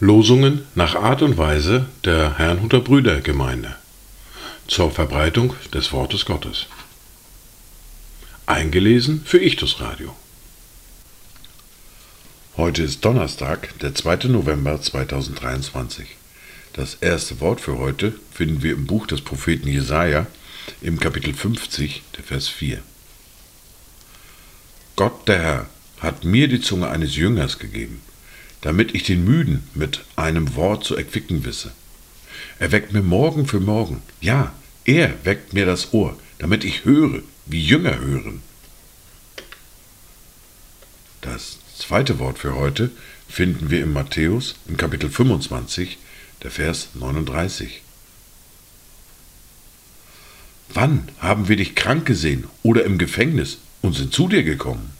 Losungen nach Art und Weise der Herrnhuter Brüdergemeinde zur Verbreitung des Wortes Gottes. Eingelesen für Ichtus Radio. Heute ist Donnerstag, der 2. November 2023. Das erste Wort für heute finden wir im Buch des Propheten Jesaja im Kapitel 50, der Vers 4. Gott der Herr hat mir die Zunge eines Jüngers gegeben, damit ich den Müden mit einem Wort zu erquicken wisse. Er weckt mir Morgen für Morgen, ja, er weckt mir das Ohr, damit ich höre, wie Jünger hören. Das zweite Wort für heute finden wir in Matthäus im Kapitel 25, der Vers 39. Wann haben wir dich krank gesehen oder im Gefängnis und sind zu dir gekommen?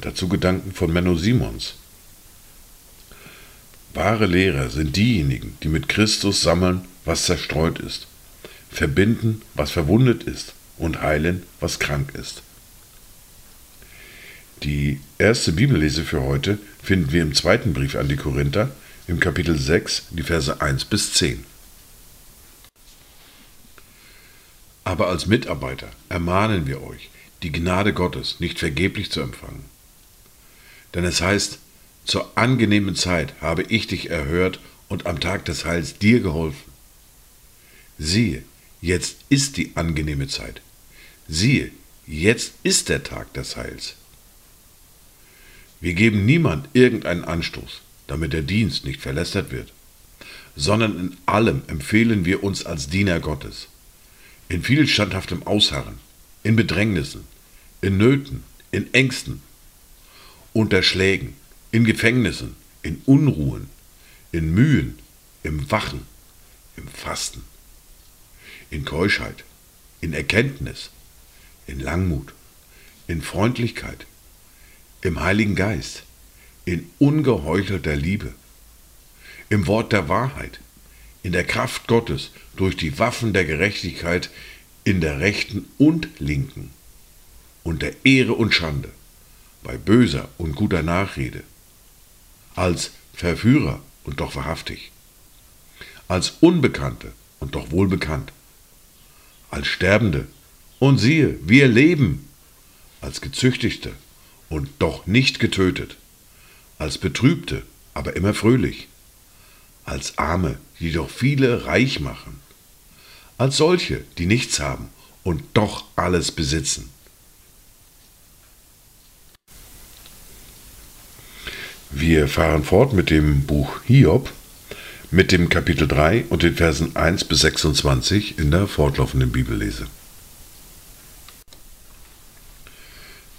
Dazu Gedanken von Menno Simons. Wahre Lehrer sind diejenigen, die mit Christus sammeln, was zerstreut ist, verbinden, was verwundet ist und heilen, was krank ist. Die erste Bibellese für heute finden wir im zweiten Brief an die Korinther im Kapitel 6, die Verse 1 bis 10. Aber als Mitarbeiter ermahnen wir euch, die Gnade Gottes nicht vergeblich zu empfangen. Denn es heißt, zur angenehmen Zeit habe ich dich erhört und am Tag des Heils dir geholfen. Siehe, jetzt ist die angenehme Zeit. Siehe, jetzt ist der Tag des Heils. Wir geben niemand irgendeinen Anstoß, damit der Dienst nicht verlästert wird, sondern in allem empfehlen wir uns als Diener Gottes, in viel standhaftem Ausharren, in Bedrängnissen, in Nöten, in Ängsten, unter Schlägen, in Gefängnissen, in Unruhen, in Mühen, im Wachen, im Fasten, in Keuschheit, in Erkenntnis, in Langmut, in Freundlichkeit, im Heiligen Geist, in ungeheuchelter Liebe, im Wort der Wahrheit, in der Kraft Gottes durch die Waffen der Gerechtigkeit in der rechten und linken, unter Ehre und Schande, bei böser und guter Nachrede, als Verführer und doch wahrhaftig, als Unbekannte und doch wohlbekannt, als Sterbende und siehe, wir leben, als Gezüchtigte und doch nicht getötet, als Betrübte, aber immer fröhlich, als Arme, die doch viele reich machen, als solche, die nichts haben und doch alles besitzen. Wir fahren fort mit dem Buch Hiob, mit dem Kapitel 3 und den Versen 1 bis 26 in der fortlaufenden Bibellese.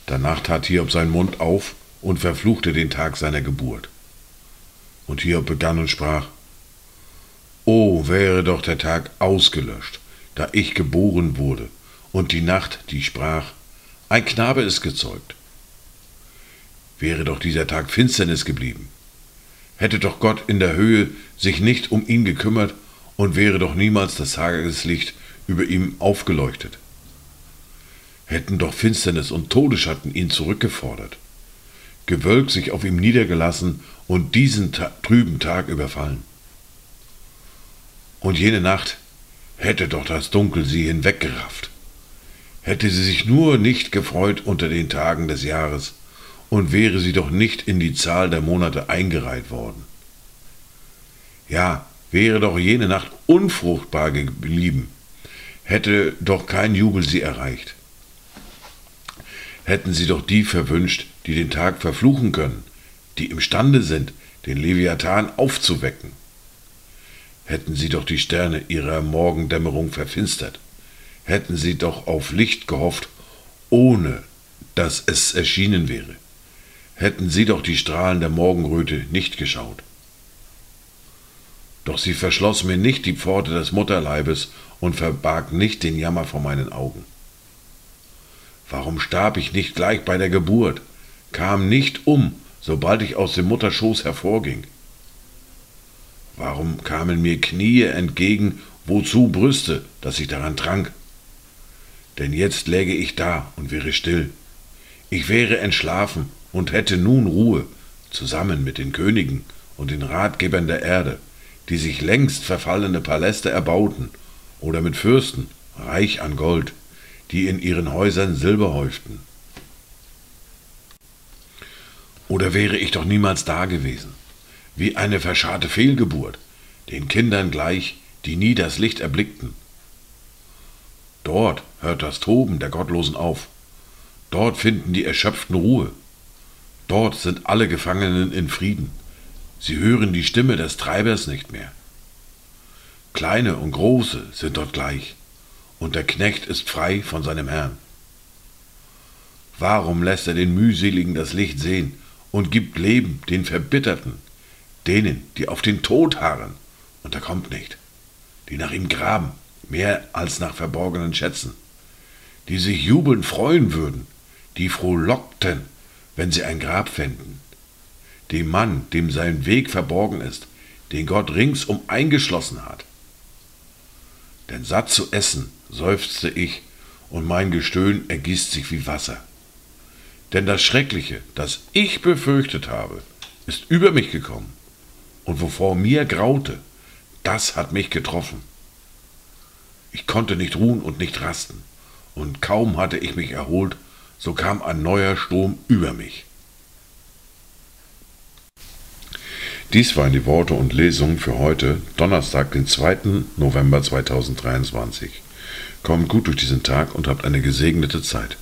Danach tat Hiob seinen Mund auf und verfluchte den Tag seiner Geburt. Und Hiob begann und sprach, Wäre doch der Tag ausgelöscht, da ich geboren wurde, und die Nacht, die sprach, ein Knabe ist gezeugt. Wäre doch dieser Tag Finsternis geblieben. Hätte doch Gott in der Höhe sich nicht um ihn gekümmert und wäre doch niemals das Tageslicht über ihm aufgeleuchtet hätten doch Finsternis und Todesschatten ihn zurückgefordert, Gewölk sich auf ihm niedergelassen und diesen ta trüben Tag überfallen. Und jene Nacht hätte doch das Dunkel sie hinweggerafft, hätte sie sich nur nicht gefreut unter den Tagen des Jahres und wäre sie doch nicht in die Zahl der Monate eingereiht worden. Ja, wäre doch jene Nacht unfruchtbar geblieben, hätte doch kein Jubel sie erreicht hätten sie doch die verwünscht, die den Tag verfluchen können, die imstande sind, den Leviathan aufzuwecken. Hätten sie doch die Sterne ihrer Morgendämmerung verfinstert, hätten sie doch auf Licht gehofft, ohne dass es erschienen wäre, hätten sie doch die Strahlen der Morgenröte nicht geschaut. Doch sie verschloss mir nicht die Pforte des Mutterleibes und verbarg nicht den Jammer vor meinen Augen. Warum starb ich nicht gleich bei der Geburt, kam nicht um, sobald ich aus dem Mutterschoß hervorging? Warum kamen mir Knie entgegen, wozu Brüste, dass ich daran trank? denn jetzt läge ich da und wäre still. Ich wäre entschlafen und hätte nun Ruhe, zusammen mit den Königen und den Ratgebern der Erde, die sich längst verfallene Paläste erbauten, oder mit Fürsten, reich an Gold, die in ihren Häusern Silber häuften. Oder wäre ich doch niemals da gewesen, wie eine verscharrte Fehlgeburt, den Kindern gleich, die nie das Licht erblickten. Dort hört das Toben der Gottlosen auf, dort finden die Erschöpften Ruhe, dort sind alle Gefangenen in Frieden, sie hören die Stimme des Treibers nicht mehr. Kleine und Große sind dort gleich, und der Knecht ist frei von seinem Herrn. Warum lässt er den Mühseligen das Licht sehen und gibt Leben den Verbitterten, denen, die auf den Tod harren, und er kommt nicht, die nach ihm graben, mehr als nach verborgenen Schätzen, die sich jubelnd freuen würden, die frohlockten, wenn sie ein Grab fänden, dem Mann, dem sein Weg verborgen ist, den Gott ringsum eingeschlossen hat. Denn satt zu essen, seufzte ich, und mein Gestöhn ergießt sich wie Wasser. Denn das Schreckliche, das ich befürchtet habe, ist über mich gekommen, und wovor mir graute, das hat mich getroffen. Ich konnte nicht ruhen und nicht rasten, und kaum hatte ich mich erholt, so kam ein neuer Sturm über mich. Dies waren die Worte und Lesungen für heute, Donnerstag, den 2. November 2023. Kommt gut durch diesen Tag und habt eine gesegnete Zeit.